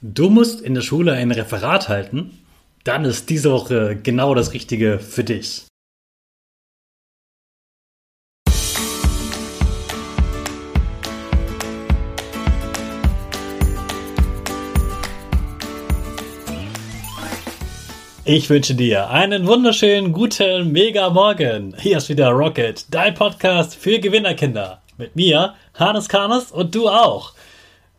Du musst in der Schule ein Referat halten, dann ist diese Woche genau das Richtige für dich. Ich wünsche dir einen wunderschönen guten Mega Morgen. Hier ist wieder Rocket, dein Podcast für Gewinnerkinder. Mit mir, Hannes Karnes und du auch.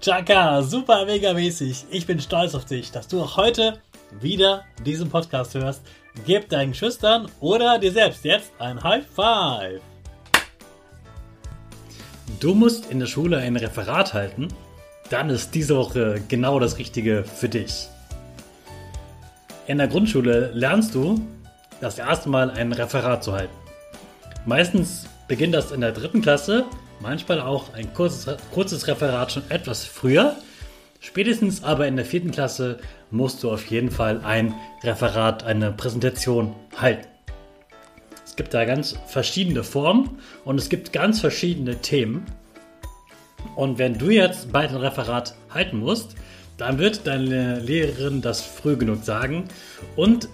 Chaka, super mega mäßig. Ich bin stolz auf dich, dass du auch heute wieder diesen Podcast hörst. Gib deinen Schüchtern oder dir selbst jetzt ein High Five. Du musst in der Schule ein Referat halten, dann ist diese Woche genau das Richtige für dich. In der Grundschule lernst du das erste Mal ein Referat zu halten. Meistens beginnt das in der dritten Klasse manchmal auch ein kurzes, kurzes Referat schon etwas früher. Spätestens aber in der vierten Klasse musst du auf jeden Fall ein Referat, eine Präsentation halten. Es gibt da ganz verschiedene Formen und es gibt ganz verschiedene Themen. Und wenn du jetzt bald ein Referat halten musst, dann wird deine Lehrerin das früh genug sagen und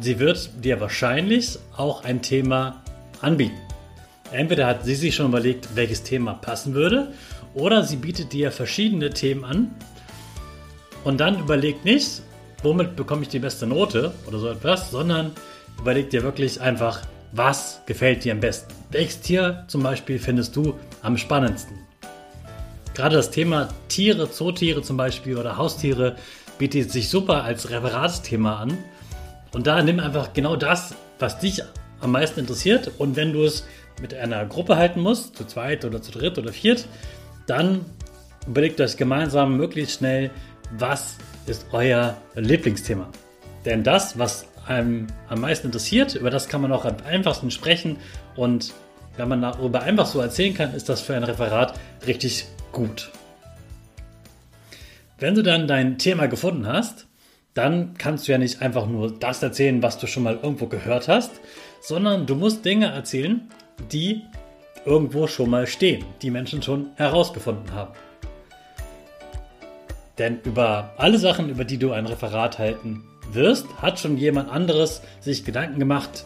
sie wird dir wahrscheinlich auch ein Thema anbieten. Entweder hat sie sich schon überlegt, welches Thema passen würde, oder sie bietet dir verschiedene Themen an und dann überlegt nicht, womit bekomme ich die beste Note oder so etwas, sondern überlegt dir wirklich einfach, was gefällt dir am besten. Welches Tier zum Beispiel findest du am spannendsten? Gerade das Thema Tiere, Zootiere zum Beispiel oder Haustiere bietet sich super als Referatsthema an. Und da nimm einfach genau das, was dich am meisten interessiert. Und wenn du es mit einer Gruppe halten muss, zu zweit oder zu dritt oder viert, dann überlegt euch gemeinsam möglichst schnell, was ist euer Lieblingsthema. Denn das, was einem am meisten interessiert, über das kann man auch am einfachsten sprechen und wenn man darüber einfach so erzählen kann, ist das für ein Referat richtig gut. Wenn du dann dein Thema gefunden hast, dann kannst du ja nicht einfach nur das erzählen, was du schon mal irgendwo gehört hast, sondern du musst Dinge erzählen, die irgendwo schon mal stehen, die Menschen schon herausgefunden haben. Denn über alle Sachen, über die du ein Referat halten wirst, hat schon jemand anderes sich Gedanken gemacht,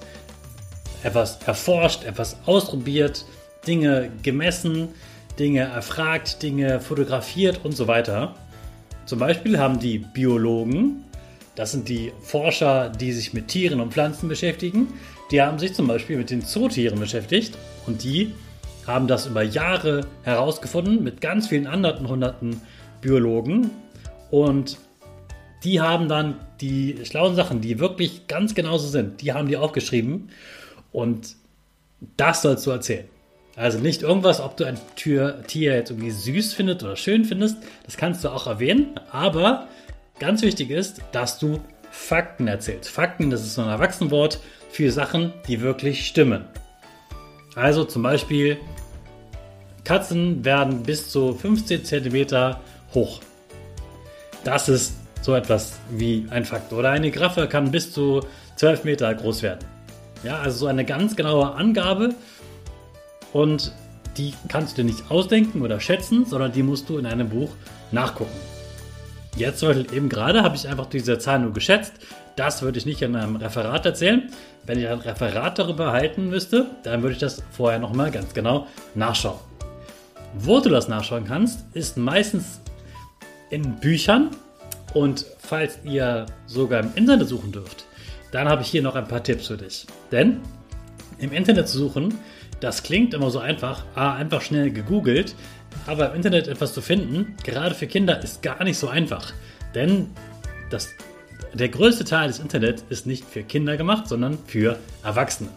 etwas erforscht, etwas ausprobiert, Dinge gemessen, Dinge erfragt, Dinge fotografiert und so weiter. Zum Beispiel haben die Biologen, das sind die Forscher, die sich mit Tieren und Pflanzen beschäftigen, die haben sich zum Beispiel mit den Zootieren beschäftigt und die haben das über Jahre herausgefunden mit ganz vielen anderen hunderten Biologen. Und die haben dann die schlauen Sachen, die wirklich ganz genauso sind, die haben die aufgeschrieben. Und das sollst du erzählen. Also nicht irgendwas, ob du ein Tier, jetzt irgendwie süß findest oder schön findest. Das kannst du auch erwähnen. Aber ganz wichtig ist, dass du Fakten erzählst. Fakten, das ist so ein Erwachsenenwort für Sachen, die wirklich stimmen. Also zum Beispiel, Katzen werden bis zu 15 cm hoch. Das ist so etwas wie ein Fakt. Oder eine Giraffe kann bis zu 12 Meter groß werden. Ja, also so eine ganz genaue Angabe und die kannst du dir nicht ausdenken oder schätzen, sondern die musst du in einem Buch nachgucken. Jetzt zum eben gerade habe ich einfach diese Zahl nur geschätzt. Das würde ich nicht in einem Referat erzählen. Wenn ich ein Referat darüber halten müsste, dann würde ich das vorher nochmal ganz genau nachschauen. Wo du das nachschauen kannst, ist meistens in Büchern. Und falls ihr sogar im Internet suchen dürft, dann habe ich hier noch ein paar Tipps für dich. Denn im Internet zu suchen, das klingt immer so einfach, ah, einfach schnell gegoogelt, aber im Internet etwas zu finden, gerade für Kinder, ist gar nicht so einfach. Denn das, der größte Teil des Internets ist nicht für Kinder gemacht, sondern für Erwachsene.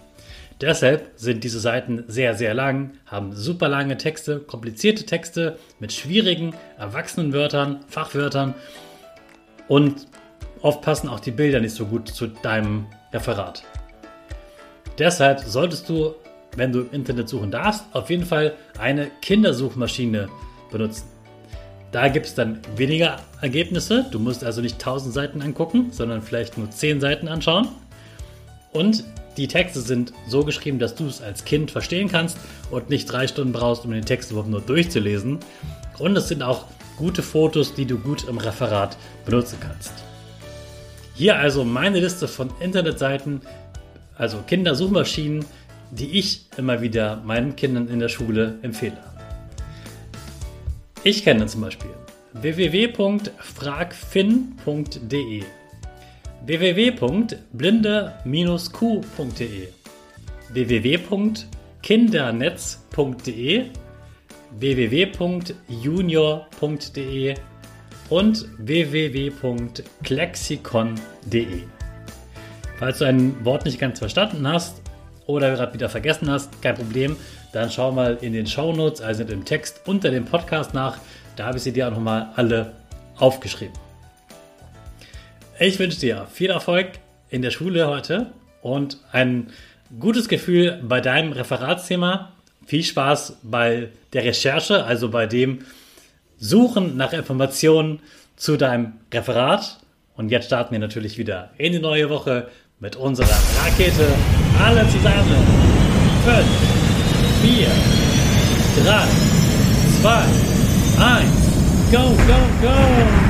Deshalb sind diese Seiten sehr, sehr lang, haben super lange Texte, komplizierte Texte mit schwierigen Erwachsenenwörtern, Fachwörtern und oft passen auch die Bilder nicht so gut zu deinem Referat. Deshalb solltest du wenn du im Internet suchen darfst, auf jeden Fall eine Kindersuchmaschine benutzen. Da gibt es dann weniger Ergebnisse. Du musst also nicht 1000 Seiten angucken, sondern vielleicht nur 10 Seiten anschauen. Und die Texte sind so geschrieben, dass du es als Kind verstehen kannst und nicht drei Stunden brauchst, um den Text überhaupt nur durchzulesen. Und es sind auch gute Fotos, die du gut im Referat benutzen kannst. Hier also meine Liste von Internetseiten, also Kindersuchmaschinen, die ich immer wieder meinen Kindern in der Schule empfehle. Ich kenne zum Beispiel www.fragfin.de, www.blinde-q.de, www.kindernetz.de, www.junior.de und www.klexikon.de. Falls du ein Wort nicht ganz verstanden hast oder gerade wieder vergessen hast, kein Problem. Dann schau mal in den Shownotes, also im Text unter dem Podcast nach. Da habe ich sie dir auch nochmal alle aufgeschrieben. Ich wünsche dir viel Erfolg in der Schule heute und ein gutes Gefühl bei deinem Referatsthema. Viel Spaß bei der Recherche, also bei dem Suchen nach Informationen zu deinem Referat. Und jetzt starten wir natürlich wieder in die neue Woche mit unserer Rakete. Alle zusammen. 5, 4, 3, 2, 1. Go, go, go!